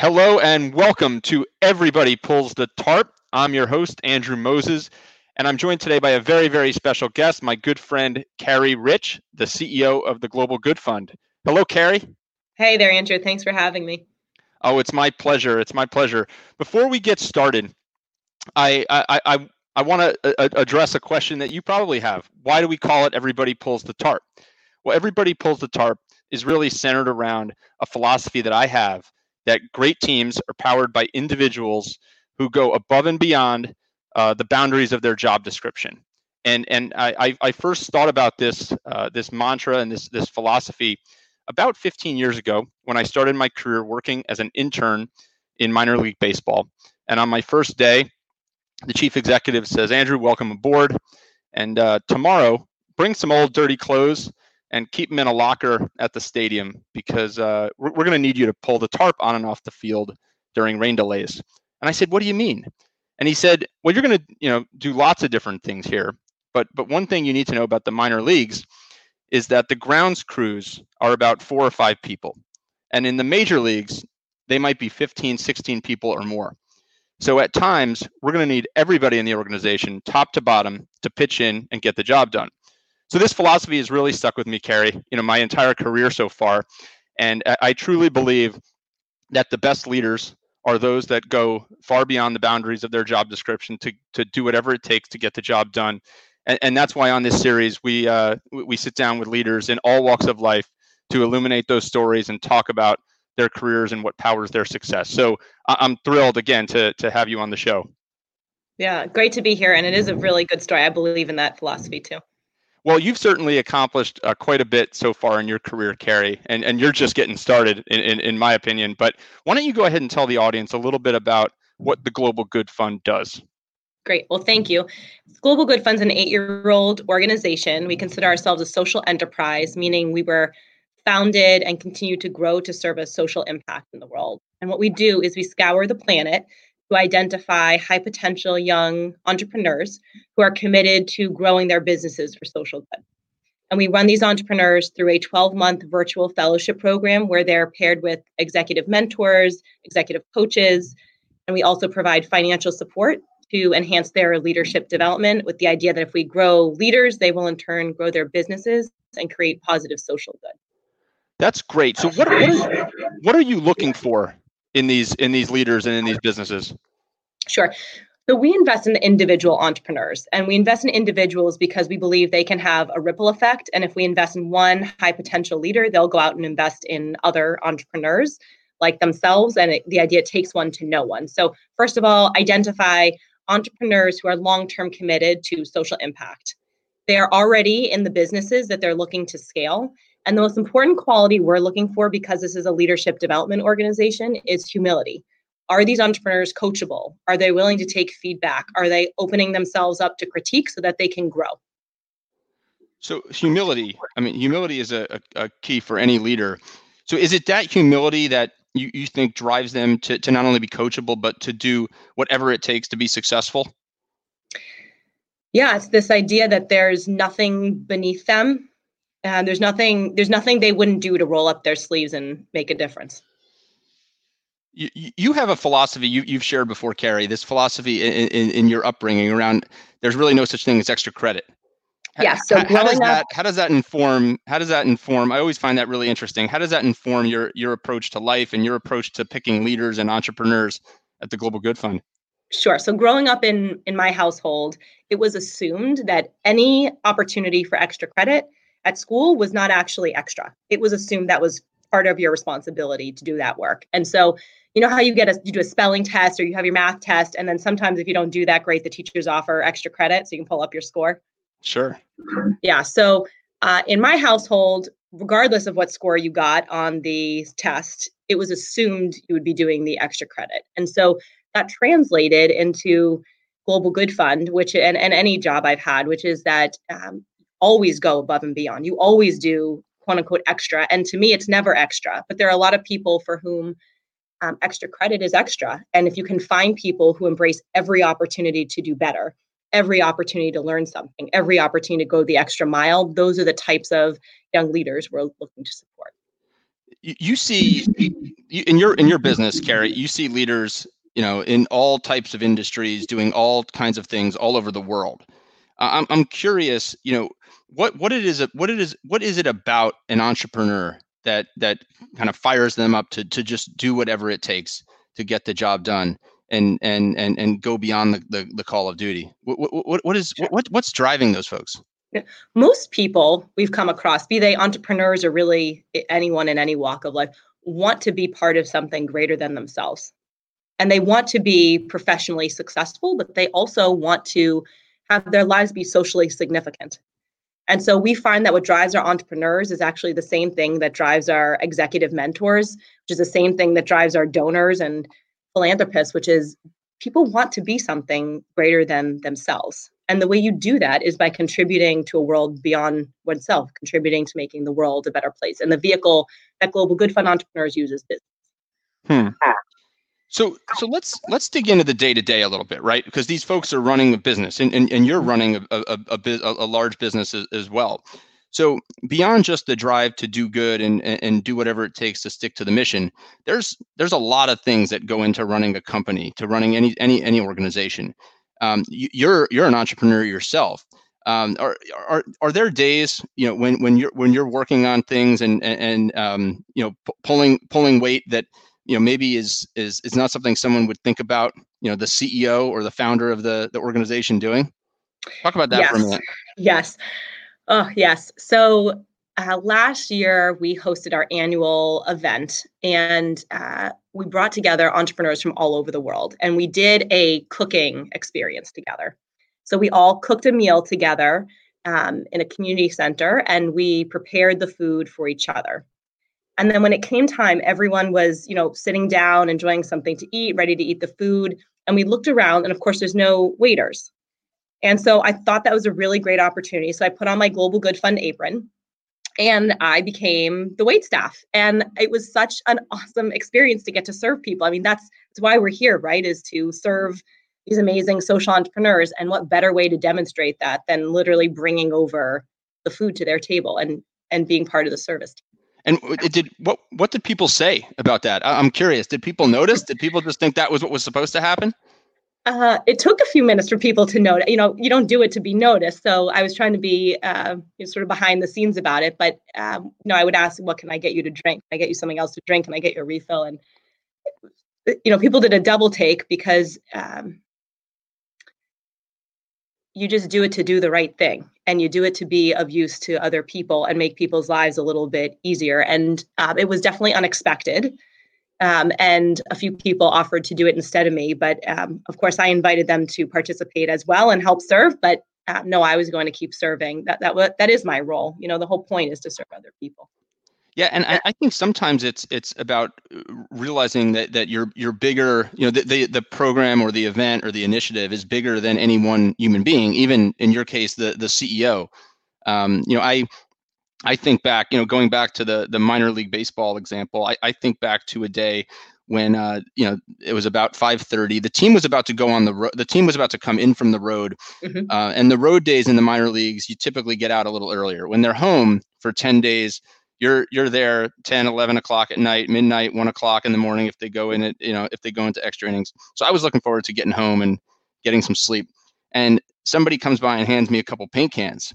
Hello and welcome to Everybody Pulls the Tarp. I'm your host, Andrew Moses, and I'm joined today by a very, very special guest, my good friend, Carrie Rich, the CEO of the Global Good Fund. Hello, Carrie. Hey there, Andrew. Thanks for having me. Oh, it's my pleasure. It's my pleasure. Before we get started, I I I, I want to uh, uh, address a question that you probably have. Why do we call it Everybody Pulls the Tarp? Well, Everybody Pulls the Tarp is really centered around a philosophy that I have that great teams are powered by individuals who go above and beyond uh, the boundaries of their job description. And and I, I first thought about this uh, this mantra and this this philosophy about 15 years ago when I started my career working as an intern in minor league baseball. And on my first day, the chief executive says, "Andrew, welcome aboard. And uh, tomorrow, bring some old dirty clothes and keep them in a locker at the stadium because uh, we're, we're going to need you to pull the tarp on and off the field during rain delays. And I said, what do you mean? And he said, well, you're going to, you know, do lots of different things here. But, but one thing you need to know about the minor leagues is that the grounds crews are about four or five people. And in the major leagues, they might be 15, 16 people or more. So at times, we're going to need everybody in the organization, top to bottom, to pitch in and get the job done. So this philosophy has really stuck with me, Carrie, you know, my entire career so far. And I truly believe that the best leaders are those that go far beyond the boundaries of their job description to, to do whatever it takes to get the job done. And, and that's why on this series, we, uh, we sit down with leaders in all walks of life to illuminate those stories and talk about their careers and what powers their success. So I'm thrilled again to, to have you on the show. Yeah, great to be here. And it is a really good story. I believe in that philosophy too. Well, you've certainly accomplished uh, quite a bit so far in your career, Carrie, and, and you're just getting started, in, in, in my opinion. But why don't you go ahead and tell the audience a little bit about what the Global Good Fund does? Great. Well, thank you. Global Good Fund's an eight year old organization. We consider ourselves a social enterprise, meaning we were founded and continue to grow to serve a social impact in the world. And what we do is we scour the planet to identify high potential young entrepreneurs who are committed to growing their businesses for social good. And we run these entrepreneurs through a 12 month virtual fellowship program where they're paired with executive mentors, executive coaches, and we also provide financial support to enhance their leadership development with the idea that if we grow leaders, they will in turn grow their businesses and create positive social good. That's great. So what, what, are, what are you looking for in these in these leaders and in these businesses? Sure. So we invest in individual entrepreneurs and we invest in individuals because we believe they can have a ripple effect. And if we invest in one high potential leader, they'll go out and invest in other entrepreneurs like themselves. And it, the idea takes one to know one. So, first of all, identify entrepreneurs who are long term committed to social impact. They are already in the businesses that they're looking to scale. And the most important quality we're looking for, because this is a leadership development organization, is humility. Are these entrepreneurs coachable? Are they willing to take feedback? Are they opening themselves up to critique so that they can grow? So, humility, I mean, humility is a, a, a key for any leader. So, is it that humility that you, you think drives them to, to not only be coachable, but to do whatever it takes to be successful? Yeah, it's this idea that there's nothing beneath them and there's nothing there's nothing they wouldn't do to roll up their sleeves and make a difference. You, you have a philosophy you, you've shared before carrie this philosophy in, in, in your upbringing around there's really no such thing as extra credit. Yeah so how, how does that how does that inform how does that inform i always find that really interesting. How does that inform your your approach to life and your approach to picking leaders and entrepreneurs at the global good fund? Sure so growing up in in my household it was assumed that any opportunity for extra credit at school was not actually extra. It was assumed that was part of your responsibility to do that work. And so, you know how you get a you do a spelling test or you have your math test, and then sometimes if you don't do that great, the teachers offer extra credit so you can pull up your score. Sure. Yeah. So uh, in my household, regardless of what score you got on the test, it was assumed you would be doing the extra credit, and so that translated into Global Good Fund, which and, and any job I've had, which is that um, always go above and beyond. You always do quote unquote extra. And to me, it's never extra. But there are a lot of people for whom um, extra credit is extra. And if you can find people who embrace every opportunity to do better, every opportunity to learn something, every opportunity to go the extra mile, those are the types of young leaders we're looking to support. you, see in your in your business, Carrie, you see leaders, you know, in all types of industries doing all kinds of things all over the world. I'm I'm curious, you know, what what it is what it is what is it about an entrepreneur that that kind of fires them up to to just do whatever it takes to get the job done and and and and go beyond the the, the call of duty. What what what is what what's driving those folks? Most people we've come across, be they entrepreneurs or really anyone in any walk of life, want to be part of something greater than themselves. And they want to be professionally successful, but they also want to have their lives be socially significant. And so we find that what drives our entrepreneurs is actually the same thing that drives our executive mentors, which is the same thing that drives our donors and philanthropists, which is people want to be something greater than themselves. And the way you do that is by contributing to a world beyond oneself, contributing to making the world a better place. And the vehicle that Global Good Fund Entrepreneurs uses is business. Hmm. So so let's let's dig into the day to day a little bit, right? Because these folks are running a business, and and, and you're running a a, a, a, large business as, as, well. So beyond just the drive to do good and, and do whatever it takes to stick to the mission, there's there's a lot of things that go into running a company, to running any any any organization. Um, you're you're an entrepreneur yourself. Um, are, are are there days you know when when you're when you're working on things and and, and um, you know p- pulling pulling weight that you know maybe is is is not something someone would think about you know the ceo or the founder of the the organization doing? Talk about that yes. for a minute. Yes. Oh yes. So uh, last year we hosted our annual event and uh, we brought together entrepreneurs from all over the world and we did a cooking experience together. So we all cooked a meal together um, in a community center and we prepared the food for each other and then when it came time, everyone was, you know, sitting down, enjoying something to eat, ready to eat the food. And we looked around, and of course, there's no waiters. And so I thought that was a really great opportunity. So I put on my Global Good Fund apron and I became the wait staff. And it was such an awesome experience to get to serve people. I mean, that's, that's why we're here, right? Is to serve these amazing social entrepreneurs. And what better way to demonstrate that than literally bringing over the food to their table and and being part of the service. And it did what? What did people say about that? I'm curious. Did people notice? Did people just think that was what was supposed to happen? Uh, it took a few minutes for people to notice. You know, you don't do it to be noticed. So I was trying to be uh, you know, sort of behind the scenes about it. But um, you know, I would ask, "What can I get you to drink? Can I get you something else to drink? Can I get your refill?" And you know, people did a double take because um, you just do it to do the right thing and you do it to be of use to other people and make people's lives a little bit easier. And um, it was definitely unexpected um, and a few people offered to do it instead of me but um, of course i invited them to participate as well and help serve but uh, no i was going to keep serving. That that, that is my role. You know the whole point is to serve other people yeah, and I, I, think sometimes it's it's about uh, realizing that that you're you're bigger. You know, the, the the program or the event or the initiative is bigger than any one human being. Even in your case, the the CEO. Um, you know, I I think back. You know, going back to the the minor league baseball example, I, I think back to a day when uh, you know it was about 5:30. The team was about to go on the road. The team was about to come in from the road, mm-hmm. uh, and the road days in the minor leagues, you typically get out a little earlier. When they're home for 10 days, you're you're there 10 11 o'clock at night midnight 1 o'clock in the morning if they go in it you know if they go into extra innings. So i was looking forward to getting home and getting some sleep. And somebody comes by and hands me a couple paint cans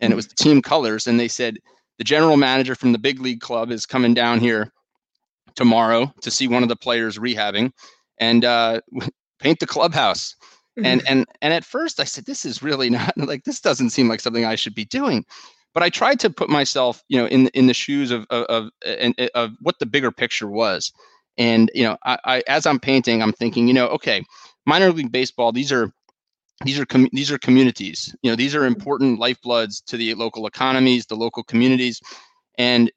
and it was the team colors and they said the general manager from the big league club is coming down here tomorrow to see one of the players rehabbing and uh, paint the clubhouse. And and and at first i said this is really not like this doesn't seem like something i should be doing but I tried to put myself, you know, in in the shoes of of of, of, of what the bigger picture was. And you know, I, I, as I'm painting, I'm thinking, you know, okay, minor league baseball, these are these are com- these are communities. You know, these are important lifebloods to the local economies, the local communities, and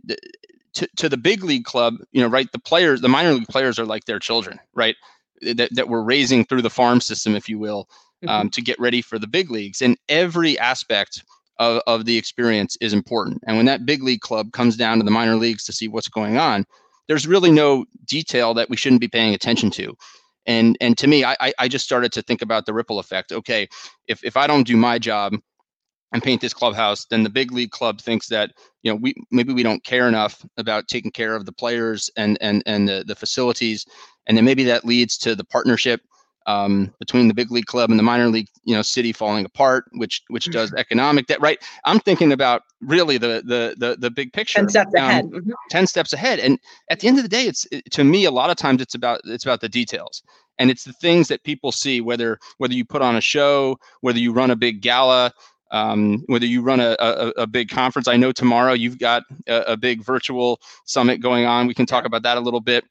to to the big league club. You know, right? The players, the minor league players, are like their children, right? That that we're raising through the farm system, if you will, um, mm-hmm. to get ready for the big leagues. And every aspect of, of the experience is important. And when that big league club comes down to the minor leagues to see what's going on, there's really no detail that we shouldn't be paying attention to. And and to me, I I just started to think about the ripple effect. Okay, if if I don't do my job, and paint this clubhouse, then the big league club thinks that you know we maybe we don't care enough about taking care of the players and and and the, the facilities, and then maybe that leads to the partnership um, between the big league club and the minor league you know city falling apart, which which does mm-hmm. economic debt. Right, I'm thinking about really the the the, the big picture. Ten steps um, ahead. Mm-hmm. Ten steps ahead, and at the end of the day, it's it, to me a lot of times it's about it's about the details and it's the things that people see whether whether you put on a show whether you run a big gala um, whether you run a, a, a, big conference. I know tomorrow you've got a, a, big virtual summit going on. We can talk about that a little bit.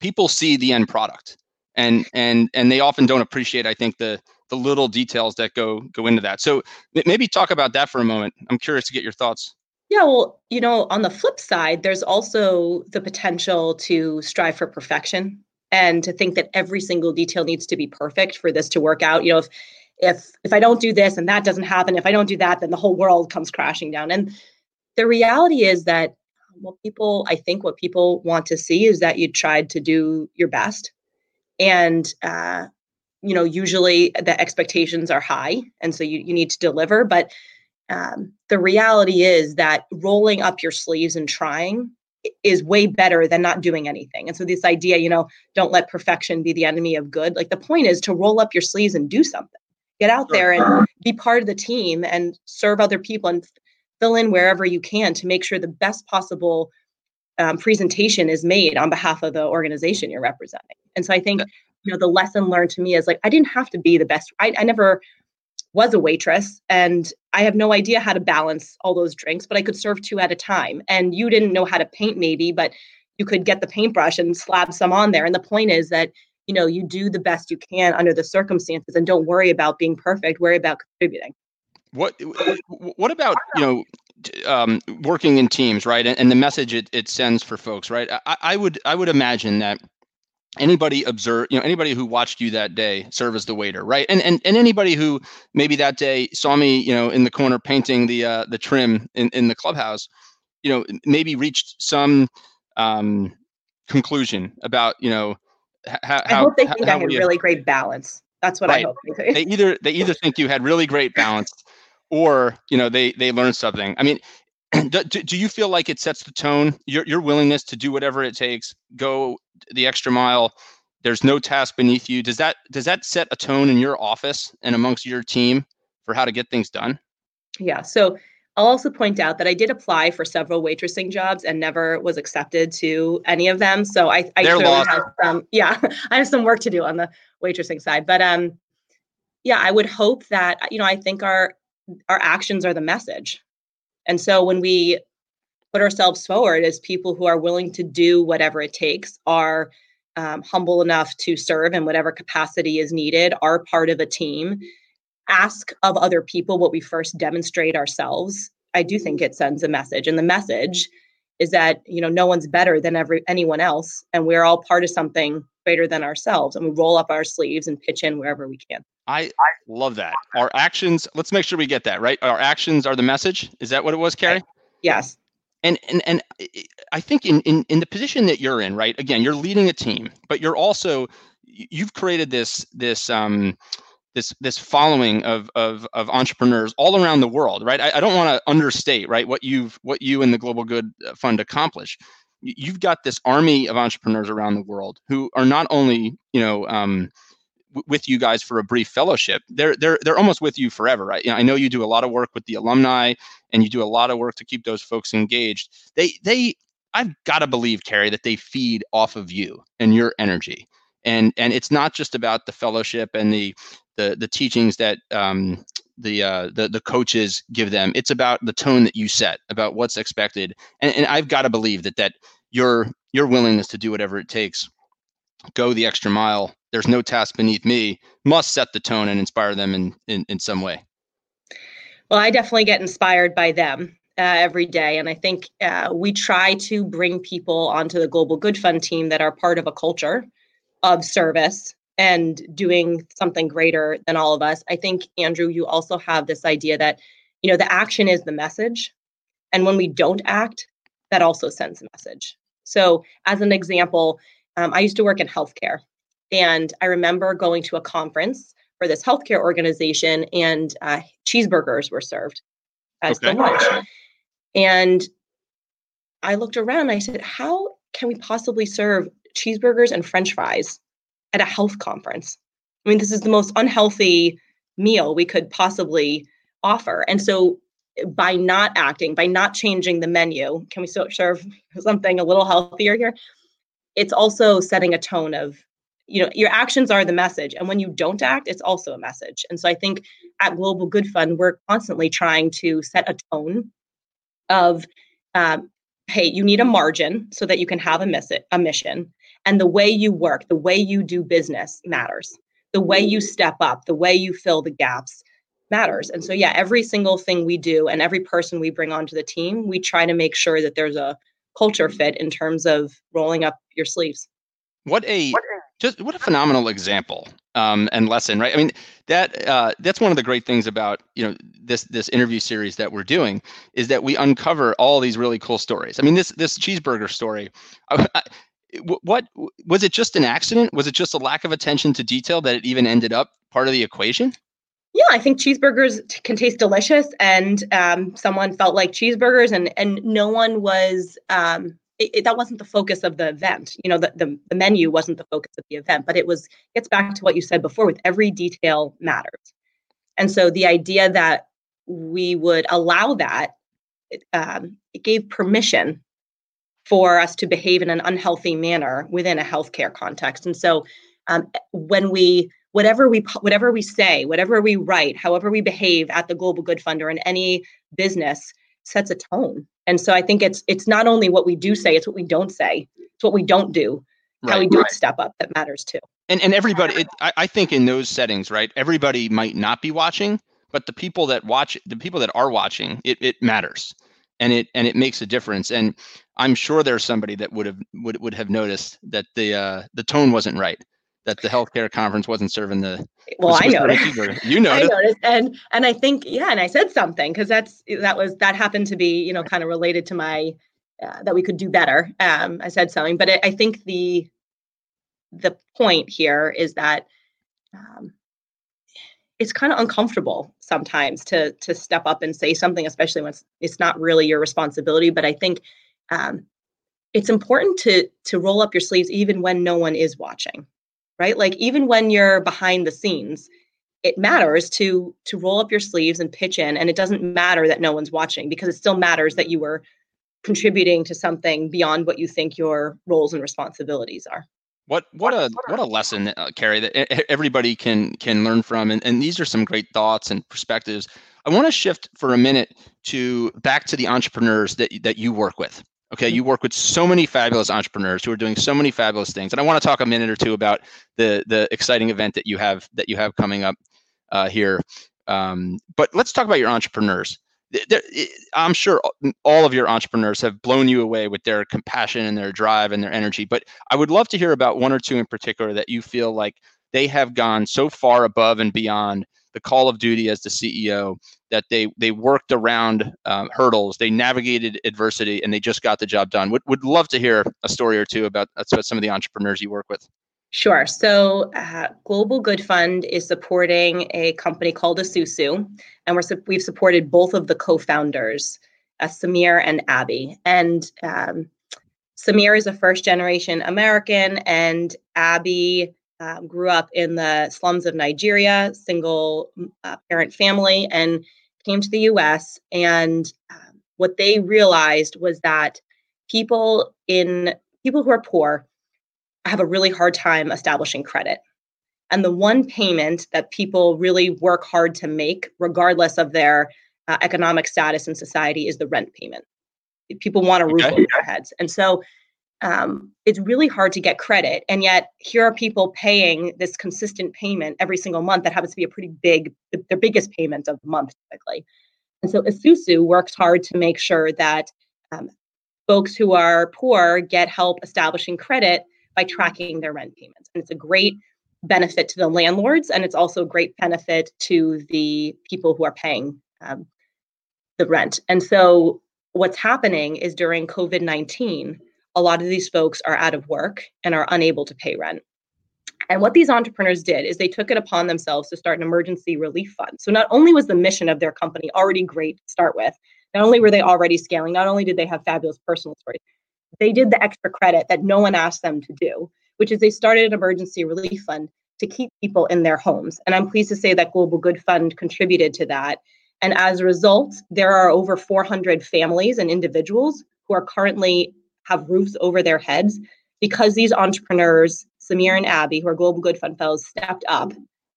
People see the end product, and and and they often don't appreciate. I think the the little details that go go into that. So maybe talk about that for a moment. I'm curious to get your thoughts. Yeah, well, you know, on the flip side, there's also the potential to strive for perfection and to think that every single detail needs to be perfect for this to work out. You know, if if if i don't do this and that doesn't happen if i don't do that then the whole world comes crashing down and the reality is that what people i think what people want to see is that you tried to do your best and uh, you know usually the expectations are high and so you, you need to deliver but um, the reality is that rolling up your sleeves and trying is way better than not doing anything. And so this idea, you know, don't let perfection be the enemy of good. Like the point is to roll up your sleeves and do something get out there and be part of the team and serve other people and fill in wherever you can to make sure the best possible um, presentation is made on behalf of the organization you're representing. And so i think you know the lesson learned to me is like i didn't have to be the best i, I never was a waitress and i have no idea how to balance all those drinks but i could serve two at a time. And you didn't know how to paint maybe but you could get the paintbrush and slab some on there. And the point is that you know you do the best you can under the circumstances and don't worry about being perfect worry about contributing. What what about you know um, working in teams right and, and, the message it, it sends for folks right I, I would i would imagine that anybody observe you know anybody who watched you that day serve as the waiter right and and, and anybody who maybe that day saw me you know in the corner painting the uh the trim in, in the clubhouse you know maybe reached some um conclusion about you know how, I hope they think I had really great balance. That's what right. I hope they, they either they either think you had really great balance, or you know they they learn something. I mean, do, do you feel like it sets the tone? Your your willingness to do whatever it takes, go the extra mile. There's no task beneath you. Does that does that set a tone in your office and amongst your team for how to get things done? Yeah. So I'll also point out that I did apply for several waitressing jobs and never was accepted to any of them. So I, I clearly have some, yeah, I have some work to do on the waitressing side. But um, yeah, I would hope that you know I think our our actions are the message, and so when we put ourselves forward as people who are willing to do whatever it takes, are um, humble enough to serve in whatever capacity is needed, are part of a team ask of other people what we first demonstrate ourselves, I do think it sends a message. And the message is that, you know, no one's better than every anyone else. And we're all part of something greater than ourselves. And we roll up our sleeves and pitch in wherever we can. I, I love that. Our actions, let's make sure we get that, right? Our actions are the message. Is that what it was, Carrie? Yes. And, and and I think in, in in the position that you're in, right? Again, you're leading a team, but you're also you've created this this um this this following of of, of entrepreneurs all around the world, right? I, I don't want to understate, right, what you've what you and the Global Good uh, Fund accomplish. You've got this army of entrepreneurs around the world who are not only, you know, um, with you guys for a brief fellowship. They're they're they're almost with you forever, right? You know, I know you do a lot of work with the alumni, and you do a lot of work to keep those folks engaged. They they I've got to believe, Carrie, that they feed off of you and your energy. And and it's not just about the fellowship and the the the teachings that um, the uh, the the coaches give them. It's about the tone that you set, about what's expected, and, and I've got to believe that that your your willingness to do whatever it takes, go the extra mile. There's no task beneath me. Must set the tone and inspire them in in, in some way. Well, I definitely get inspired by them uh, every day. And I think uh, we try to bring people onto the Global Good Fund team that are part of a culture of service and doing something greater than all of us. I think, Andrew, you also have this idea that, you know, the action is the message. And when we don't act, that also sends a message. So, as an example, um, I used to work in healthcare. And I remember going to a conference for this healthcare organization, and uh, cheeseburgers were served as okay. the lunch. And I looked around and I said, How can we possibly serve cheeseburgers and french fries at a health conference? I mean, this is the most unhealthy meal we could possibly offer. And so by not acting, by not changing the menu, can we still serve something a little healthier here? It's also setting a tone of, you know, your actions are the message. And when you don't act, it's also a message. And so I think at Global Good Fund, we're constantly trying to set a tone of, um, hey, you need a margin so that you can have a, miss- a mission. And the way you work, the way you do business matters. The way you step up, the way you fill the gaps matters. And so, yeah, every single thing we do and every person we bring onto the team, we try to make sure that there's a culture fit in terms of rolling up your sleeves. What a just what a phenomenal example um, and lesson, right? I mean, that uh, that's one of the great things about you know this this interview series that we're doing is that we uncover all these really cool stories. I mean, this this cheeseburger story. I, what was it just an accident was it just a lack of attention to detail that it even ended up part of the equation yeah, I think cheeseburgers t- can taste delicious, and um, someone felt like cheeseburgers, and and no one was. Um, it, it, that wasn't the focus of the event. You know, the, the the menu wasn't the focus of the event, but it was gets back to what you said before. With every detail matters, and so the idea that we would allow that um, it gave permission for us to behave in an unhealthy manner within a healthcare context. And so um, when we whatever we whatever we say, whatever we write, however we behave at the Global Good Fund or in any business sets a tone. And so I think it's it's not only what we do say, it's what we don't say. It's what we don't do. Right, how we don't right. step up that matters too. And and everybody it, I, I think in those settings, right? Everybody might not be watching, but the people that watch the people that are watching, it, it matters. And it and it makes a difference. And I'm sure there's somebody that would have would, would have noticed that the uh, the tone wasn't right that the healthcare conference wasn't serving the well i noticed you noticed. I noticed and and i think yeah and i said something because that's that was that happened to be you know kind of related to my uh, that we could do better um i said something but I, I think the the point here is that um, it's kind of uncomfortable sometimes to to step up and say something especially when it's, it's not really your responsibility but i think um, it's important to to roll up your sleeves even when no one is watching right? Like even when you're behind the scenes, it matters to to roll up your sleeves and pitch in and it doesn't matter that no one's watching because it still matters that you were contributing to something beyond what you think your roles and responsibilities are. What what a what a lesson, uh, Carrie, that everybody can can learn from, and, and these are some great thoughts and perspectives. I want to shift for a minute to back to the entrepreneurs that that you work with. Okay, you work with so many fabulous entrepreneurs who are doing so many fabulous things, and I want to talk a minute or two about the the exciting event that you have that you have coming up uh, here. Um, but let's talk about your entrepreneurs. I'm sure all of your entrepreneurs have blown you away with their compassion and their drive and their energy. But I would love to hear about one or two in particular that you feel like they have gone so far above and beyond the call of duty as the CEO that they they worked around um, hurdles, they navigated adversity, and they just got the job done. Would would love to hear a story or two about, about some of the entrepreneurs you work with. Sure. So, uh, Global Good Fund is supporting a company called Esusu, and we're we've supported both of the co-founders, uh, Samir and Abbey. And um, Samir is a first-generation American, and Abbey um, grew up in the slums of Nigeria, single uh, parent family, and came to the US. And um, what they realized was that people in people who are poor have a really hard time establishing credit. And the one payment that people really work hard to make, regardless of their uh, economic status in society, is the rent payment. People want a roof okay. over their heads. And so um, it's really hard to get credit. And yet, here are people paying this consistent payment every single month that happens to be a pretty big, their biggest payment of the month typically. And so, Esusu works hard to make sure that um, folks who are poor get help establishing credit by tracking their rent payments. And it's a great benefit to the landlords, and it's also a great benefit to the people who are paying um, the rent. And so, what's happening is during COVID 19, a lot of these folks are out of work and are unable to pay rent. And what these entrepreneurs did is they took it upon themselves to start an emergency relief fund. So not only was the mission of their company already great to start with, not only were they already scaling, not only did they have fabulous personal stories, they did the extra credit that no one asked them to do, which is they started an emergency relief fund to keep people in their homes. And I'm pleased to say that Global Good Fund contributed to that. And as a result, there are over 400 families and individuals who are currently have roofs over their heads because these entrepreneurs, Samir and Abbey, who are Global Good Fund fellows, stepped up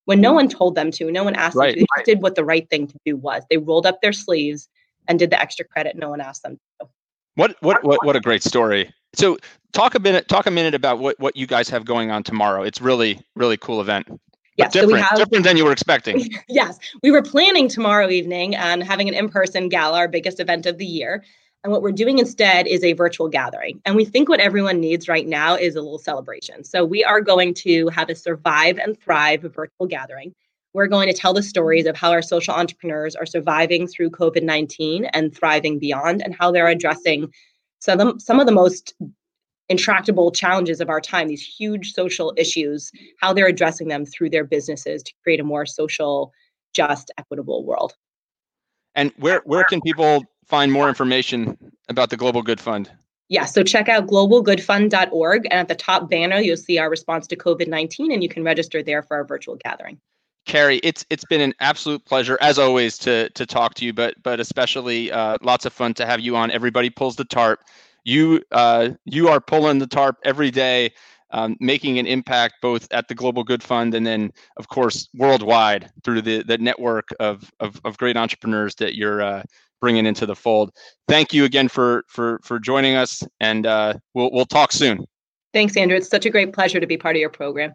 when no one told them to, no one asked right. them to. They did what the right thing to do was. They rolled up their sleeves and did the extra credit no one asked them to. What what what what a great story. So talk a minute talk a minute about what what you guys have going on tomorrow. It's really really cool event. Yes, different, so we have, different than you were expecting. yes, we were planning tomorrow evening and having an in-person gala, our biggest event of the year. And what we're doing instead is a virtual gathering. And we think what everyone needs right now is a little celebration. So we are going to have a survive and thrive virtual gathering. We're going to tell the stories of how our social entrepreneurs are surviving through COVID 19 and thriving beyond, and how they're addressing some of, the, some of the most intractable challenges of our time, these huge social issues, how they're addressing them through their businesses to create a more social, just, equitable world. And where, where can people find more information about the Global Good Fund? Yeah, so check out globalgoodfund.org. And at the top banner, you'll see our response to COVID 19, and you can register there for our virtual gathering. Carrie, it's it's been an absolute pleasure as always to to talk to you, but but especially uh, lots of fun to have you on. Everybody pulls the tarp. You uh, you are pulling the tarp every day, um, making an impact both at the Global Good Fund and then of course worldwide through the the network of of, of great entrepreneurs that you're uh, bringing into the fold. Thank you again for for for joining us, and uh, we'll we'll talk soon. Thanks, Andrew. It's such a great pleasure to be part of your program.